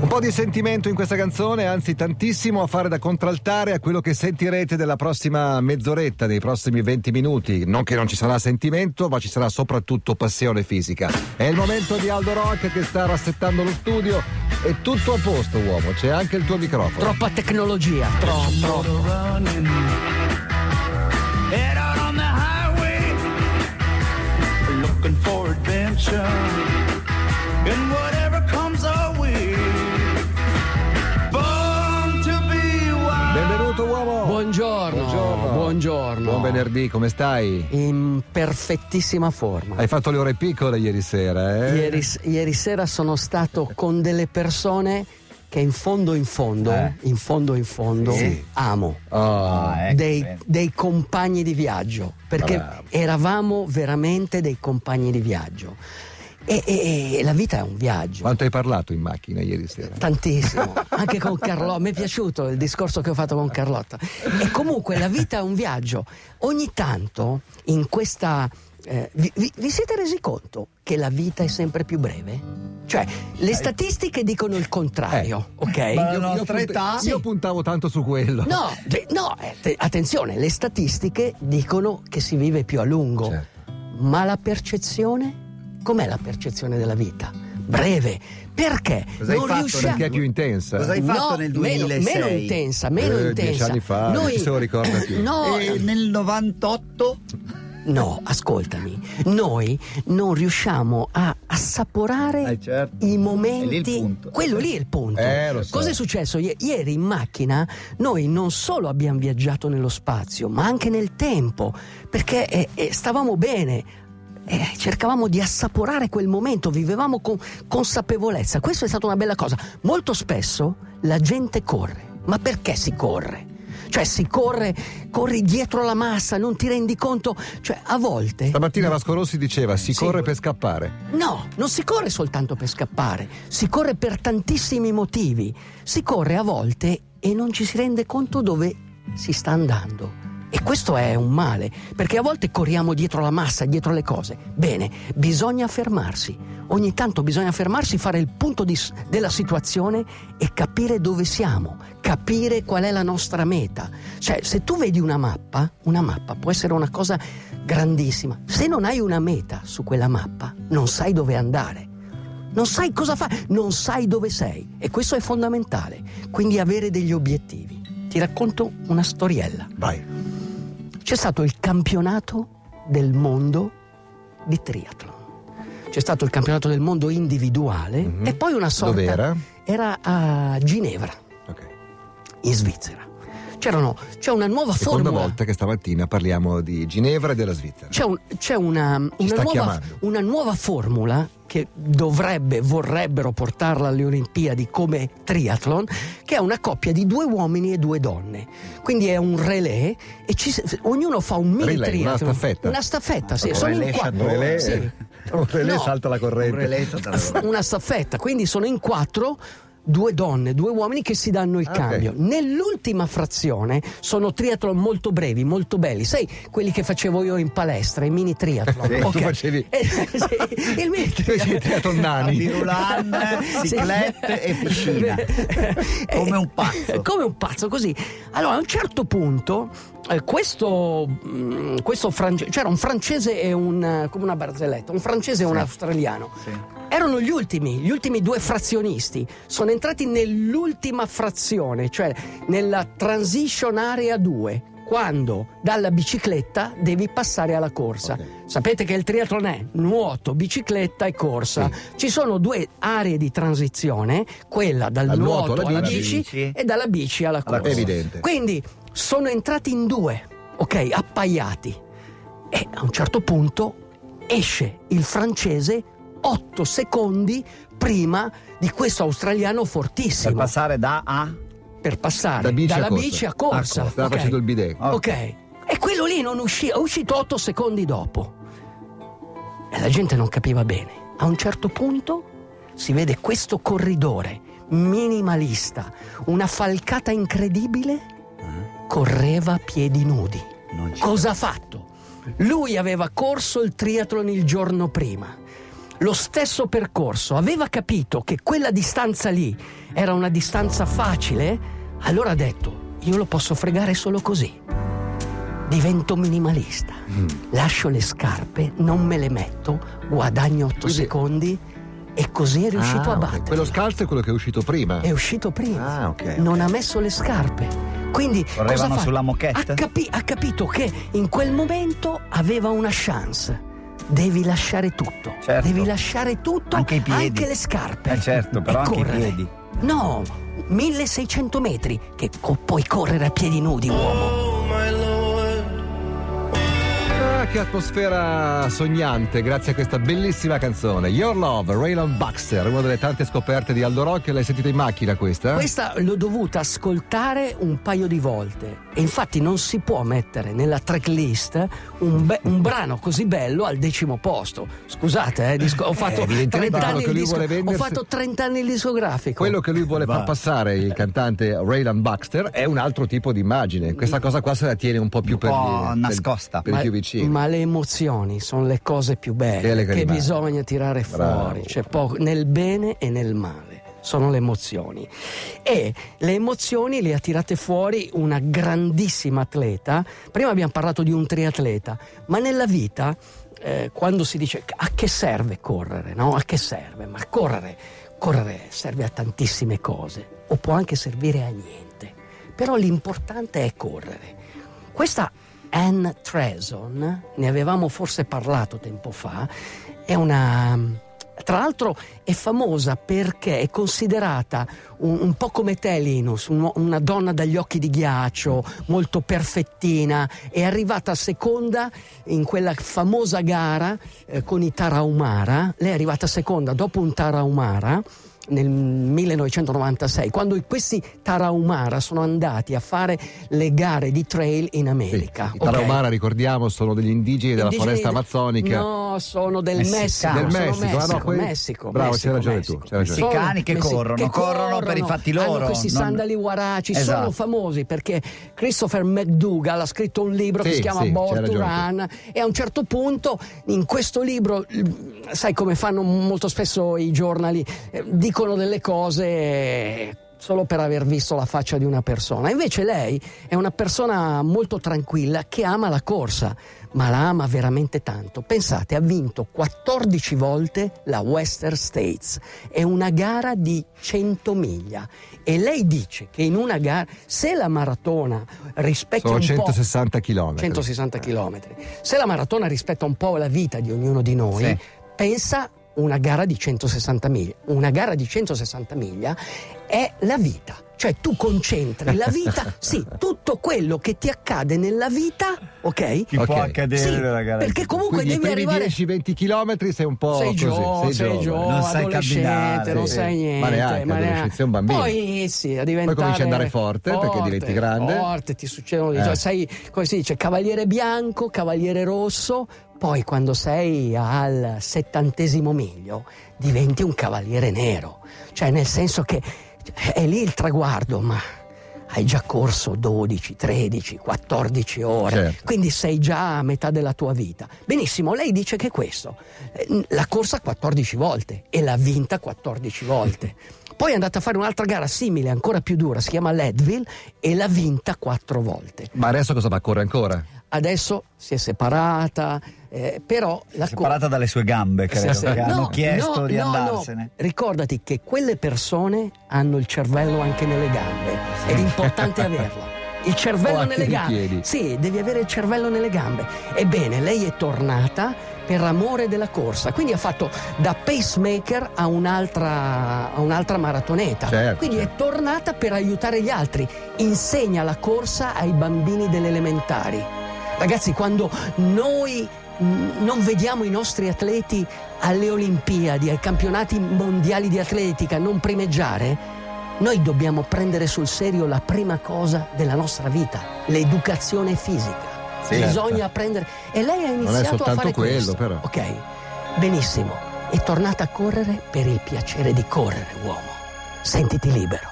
Un po' di sentimento in questa canzone, anzi tantissimo a fare da contraltare a quello che sentirete della prossima mezz'oretta, dei prossimi 20 minuti. Non che non ci sarà sentimento, ma ci sarà soprattutto passione fisica. È il momento di Aldo Rock che sta rassettando lo studio. È tutto a posto, uomo, c'è anche il tuo microfono. Troppa tecnologia, troppo, troppo. Venerdì, come stai? In perfettissima forma. Hai fatto le ore piccole ieri sera, eh? Ieri, ieri sera sono stato con delle persone che in fondo in fondo, Eh. in fondo in fondo, Sì. amo. Oh, ecco, dei, compagni di viaggio, perché Bravo. eravamo veramente dei compagni di viaggio. E, e- e la vita è un viaggio. Quanto hai parlato in macchina ieri sera? Tantissimo, anche con Carlotta. Mi è piaciuto il discorso che ho fatto con Carlotta. E comunque la vita è un viaggio. Ogni tanto in questa. eh, vi, vi- vi siete resi conto che la vita è sempre più breve? Cioè, le statistiche dicono il contrario, ok? Ma- Io, La io nostra punt- età? io puntavo tanto su quello. No, no, eh, te- attenzione, le statistiche dicono che si vive più a lungo, Certo. ma la percezione? Com'è la percezione della vita? Breve. Perché? Cosa hai non fatto? riusciamo... Perché è più intensa? Cosa hai fatto No, nel meno- 2006? Meno, intensa, meno Eh, intensa. dieci anni fa, chi se lo ricorda più? No, E nel 98 no, ascoltami. Noi non riusciamo a assaporare Eh, certo. i lì momenti. punto. Quello lì è il punto. Eh, lo so. Cosa è successo? I- Ieri in macchina noi non solo abbiamo viaggiato nello spazio, ma anche nel tempo, perché eh, eh, stavamo bene. Eh, cercavamo di assaporare quel momento, vivevamo con consapevolezza. Questa è stata una bella cosa. Molto spesso la gente corre. Ma perché si corre? Cioè si corre, corri dietro la massa, non ti rendi conto. Cioè a volte Stamattina Vasco Rossi diceva si Sì. corre per scappare. No, non si corre soltanto per scappare, si corre per tantissimi motivi. Si corre a volte e non ci si rende conto dove si sta andando. E questo è un male, perché a volte corriamo dietro la massa, dietro le cose. Bene, bisogna fermarsi. Ogni tanto bisogna fermarsi, fare il punto di della situazione e capire dove siamo, capire qual è la nostra meta. Cioè, se tu vedi una mappa, una mappa può essere una cosa grandissima. Se non hai una meta su quella mappa, non sai dove andare. Non sai cosa fare, non sai dove sei. E questo è fondamentale. Quindi avere degli obiettivi. Ti racconto una storiella. Vai. C'è stato il campionato del mondo di triathlon. C'è stato il campionato del mondo individuale Mhm. e poi una sorta... Dov'era? Era a Ginevra, Ok. in Svizzera. C'erano, c'è una nuova Seconda formula. volta che stamattina parliamo di Ginevra e della Svizzera. C'è, un- c'è una, una nuova, una nuova formula che dovrebbe, vorrebbero portarla alle Olimpiadi come triathlon, che è una coppia di due uomini e due donne. Quindi è un relay e ci ognuno fa un mini Relay, una triathlon. staffetta. Una staffetta, sì. Un Sono in quattro. chapeau. relay, sì. un relay No, salta la un corrente. relay totale. una staffetta, quindi sono in quattro. Due donne, due uomini che si danno il Ah, cambio. Nell'ultima frazione sono triathlon molto brevi, molto belli. Sai quelli che facevo io in palestra, i mini triathlon? Sì, Ok. tu facevi- Eh, sì, il mini di triathlon nani. Birulan, ciclette e piscina. Come un pazzo. Come un pazzo, così. Allora, a un certo punto, eh, questo, mm, questo france- c'era un francese e un. eh, come una barzelletta, un francese e un Sì. australiano. Sì. Erano gli ultimi, gli ultimi due frazionisti. Sono entrati nell'ultima frazione, cioè nella transition area 2. Quando dalla bicicletta devi passare alla corsa. Ok. Sapete che il triathlon è nuoto, bicicletta e corsa. Ci sono due aree di transizione, quella dal Dal nuoto, nuoto alla alla bici. bici, e dalla bici alla corsa. corsa. Evidente. Quindi sono entrati in due, ok, appaiati. E a un certo punto esce il francese 8 secondi prima di questo australiano Per fortissimo passare da A per passare Da bici a dalla corsa. bici a corsa. A Stava ok? facendo il bidet. Ah, Ok. E quello lì non uscì, è uscito 8 secondi dopo. E la gente non capiva bene. A un certo punto si vede questo corridore minimalista, una falcata incredibile, correva a piedi nudi. Cosa ha fatto? Lui aveva corso il triathlon il giorno prima. Lo stesso percorso, aveva capito che quella distanza lì era una distanza facile, allora ha detto, io lo posso fregare solo così. Divento minimalista, lascio le scarpe, non me le metto, guadagno 8 Quindi- secondi e così è riuscito Ah, a battere. Quello scalzo è quello che è uscito prima. È uscito prima. Ah, ok, Non ok. ha messo le scarpe. Quindi cosa Correvano fa? sulla moquette? Ha, capi- ha capito che in quel momento aveva una chance. Devi lasciare tutto. Certo. Devi lasciare tutto, Anche i piedi. anche le scarpe. Eh, certo, però anche i correre. piedi. No, 1600 metri che co- puoi correre a piedi nudi, uomo. Che atmosfera sognante, grazie a questa bellissima canzone. Your Love, Raylan Baxter, una delle tante scoperte di Aldo Rock. L'hai sentita in macchina questa? Questa l'ho dovuta ascoltare un paio di volte e infatti non si può mettere nella tracklist un, be- un brano così bello al decimo posto. Scusate, eh, disco- ho, fatto evidentemente 30 quello anni lui disco- vuole ho vendersi- fatto 30 anni il discografico. Quello che lui vuole far Va. passare, il cantante Raylan Baxter, è un altro tipo di immagine. Questa cosa qua se la tiene un po' più Un per, po' per- nascosta. per i più vicini. Ma le emozioni sono le cose più belle che che, bisogna tirare Bravo. fuori, c'è poco nel bene e nel male. Sono le emozioni. E le emozioni le ha tirate fuori una grandissima atleta. Prima abbiamo parlato di un triatleta, ma nella vita, eh, quando si dice a che serve correre, no? A che serve? Ma correre, correre serve a tantissime cose, o può anche servire a niente. Però l'importante è correre. Questa Anne Treson, ne avevamo forse parlato tempo fa, è una... Tra l'altro è famosa perché è considerata un, un po' come te Linus, un- una donna dagli occhi di ghiaccio, molto perfettina, è arrivata seconda in quella famosa gara eh, con i Tarahumara, lei è arrivata seconda dopo un Tarahumara nel 1996, quando questi Tarahumara sono andati a fare le gare di trail in Sì, America. I ok? Tarahumara, ricordiamo, sono degli indigeni della Indigeni foresta amazzonica. No, sono del. Messico. Del sono Messico, ah, no, Messico, quelli- Messico, Bravo, Messico, c'hai ragione Messico. tu, c'hai ragione. Sono Messicani che corrono, corrono per i fatti loro, Hanno questi non- sandali guaraci, sono Esatto. famosi perché Christopher McDougall ha scritto un libro che Sì, si chiama sì, Born to Run e a un certo punto in questo libro, sai come fanno molto spesso i giornali, eh, dicono delle cose solo per aver visto la faccia di una persona. Invece lei è una persona molto tranquilla che ama la corsa, ma la ama veramente tanto. Pensate, ha vinto 14 volte la Western States. È una gara di 100 miglia e lei dice che in una gara, se la maratona rispecchia Sono un po' 160 km. 160 km. Se la maratona rispetta un po' la vita di ognuno di noi, Sì. pensa una gara di 160 miglia. Una gara di 160 miglia è la vita. Cioè tu concentri la vita, sì, tutto quello che ti accade nella vita, ok? Chi Ok. può accadere Sì, nella gara? perché comunque Quindi i devi primi arrivare 10-20 km sei un po' sei così. giovane, sei giovane, Non sai camminare, non sai niente. Ma neanche, adolescenza, sei un bambino. Poi sì, a diventare Poi cominci ad andare forte, perché diventi grande. Forte, ti succedono Eh. cioè, sei, come si dice, cavaliere bianco, cavaliere rosso, poi quando sei al settantesimo miglio diventi un cavaliere nero. Cioè nel senso che è lì il traguardo, ma hai già corso 12, 13, 14 ore, Certo. quindi sei già a metà della tua vita. Benissimo, lei dice che questo. Eh, L'ha corsa 14 volte e l'ha vinta 14 volte. Poi è andata a fare un'altra gara simile, ancora più dura, si chiama Leadville e l'ha vinta 4 volte. Ma adesso cosa va? Corre ancora? Adesso si è separata, eh, però la co- Separata dalle sue gambe, credo, sì, che hanno No, chiesto no, di no, no. andarsene. Ricordati che quelle persone hanno il cervello anche nelle gambe ed è importante averla. Il cervello nelle gambe. piedi. Sì, devi avere il cervello nelle gambe. Ebbene, lei è tornata per amore della corsa, quindi ha fatto da pacemaker a un'altra, a un'altra maratoneta. Certo, quindi certo. è tornata per aiutare gli altri, insegna la corsa ai bambini delle elementari. Ragazzi, quando noi non vediamo i nostri atleti alle Olimpiadi, ai campionati mondiali di atletica non primeggiare, noi dobbiamo prendere sul serio la prima cosa della nostra vita, l'educazione fisica. Sì, Bisogna certo. apprendere. E lei ha iniziato a fare quello, questo. però. Ok, benissimo. È tornata a correre per il piacere di correre, uomo. Sentiti libero,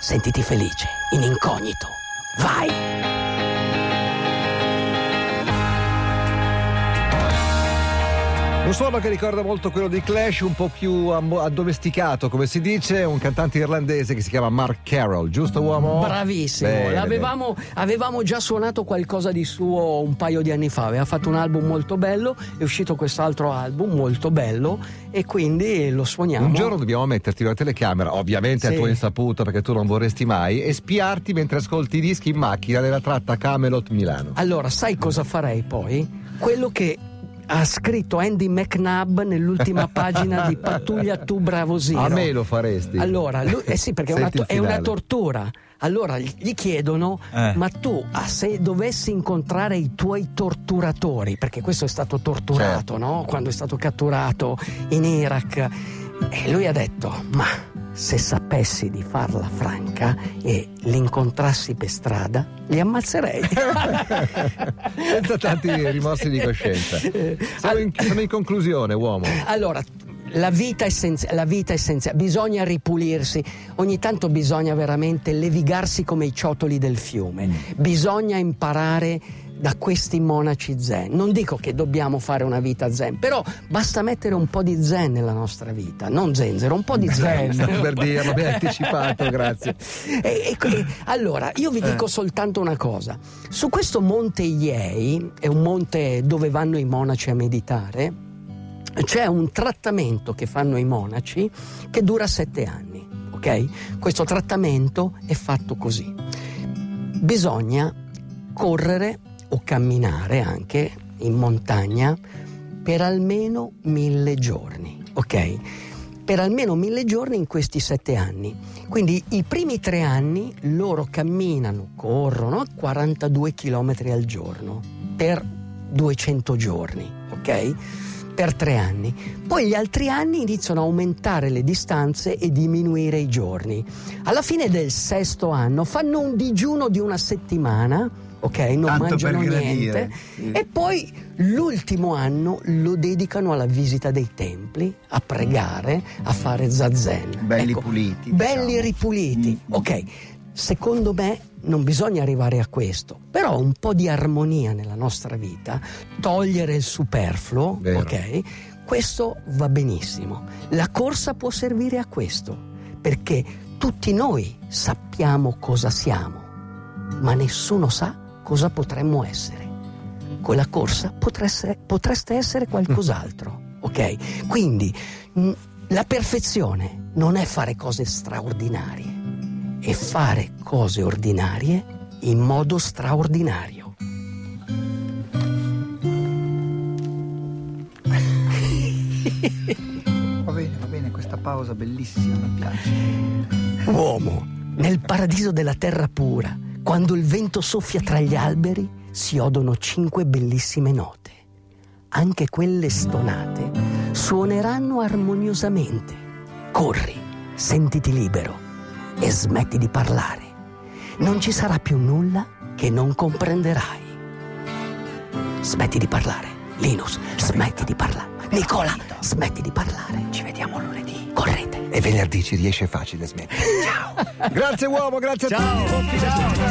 sentiti felice, in incognito. Vai! Un suono che ricorda molto quello di Clash, un po' più addomesticato, come si dice, un cantante irlandese che si chiama Mark Carroll, giusto uomo? Bravissimo, Bene, L'avevamo, avevamo già suonato qualcosa di suo un paio di anni fa, aveva fatto un album molto bello, è uscito quest'altro album molto bello e quindi lo suoniamo. Un giorno dobbiamo metterti una telecamera, ovviamente a Sì. tua insaputa perché tu non vorresti mai, e spiarti mentre ascolti i dischi in macchina nella tratta Camelot-Milano. Allora, sai cosa farei poi? Quello che ha scritto Andy McNabb nell'ultima pagina di Pattuglia tu bravosino. A me lo faresti. Allora, lui- eh sì, perché è una, è una tortura. Allora gli gli chiedono: Eh. Ma tu, ah, se dovessi incontrare i tuoi torturatori, perché questo è stato torturato, Certo. no? Quando è stato catturato in Iraq, e lui ha detto: Ma se sapessi di farla franca e li incontrassi per strada, li ammazzerei. Senza tanti rimorsi di coscienza. Siamo in, siamo in conclusione, uomo. Allora, la vita, essenziale, la vita essenziale, bisogna ripulirsi, ogni tanto bisogna veramente levigarsi come i ciotoli del fiume, bisogna imparare da questi monaci zen. Non dico che dobbiamo fare una vita zen, però basta mettere un po' di zen nella nostra vita, non zenzero, un po' di zen. Stavo per dirlo, hai anticipato, grazie. E- e que- allora, io vi dico soltanto una cosa. Su questo monte Iei, è un monte dove vanno i monaci a meditare, c'è un trattamento che fanno i monaci che dura sette anni. Ok? Questo trattamento è fatto così. Bisogna correre o camminare anche in montagna per almeno mille giorni. Ok? Per almeno mille giorni in questi sette anni. Quindi i primi tre anni loro camminano, corrono 42 km al giorno per 200 giorni, ok? Per tre anni. Poi gli altri anni iniziano a aumentare le distanze e diminuire i giorni. Alla fine del sesto anno fanno un digiuno di una settimana, ok? Non Tanto mangiano niente. sì. E poi l'ultimo anno lo dedicano alla visita dei templi, a pregare, a fare zazen. Belli Ecco, puliti, Belli diciamo. ripuliti. Mm. Ok, secondo me non bisogna arrivare a questo, però un po' di armonia nella nostra vita, togliere il superfluo, Vero. ok? Questo va benissimo. La corsa può servire a questo, perché tutti noi sappiamo cosa siamo, ma nessuno sa cosa potremmo essere. Con la corsa potreste, potreste essere qualcos'altro, ok? Quindi mh, la perfezione non è fare cose straordinarie, è fare cose ordinarie in modo straordinario. Va bene, va bene, questa pausa bellissima mi piace. Uomo, nel paradiso della terra pura, quando il vento soffia tra gli alberi, si odono cinque bellissime note. Anche quelle stonate suoneranno armoniosamente. Corri, sentiti libero e smetti di parlare. Non ci sarà più nulla che non comprenderai. Smetti di parlare. Linus, smetti di parlare. Nicola, smetti di parlare. Ci vediamo lunedì. Correte. E venerdì ci riesce facile smettere. Ciao. Grazie uomo, grazie a tutti. Ciao, ciao, ciao.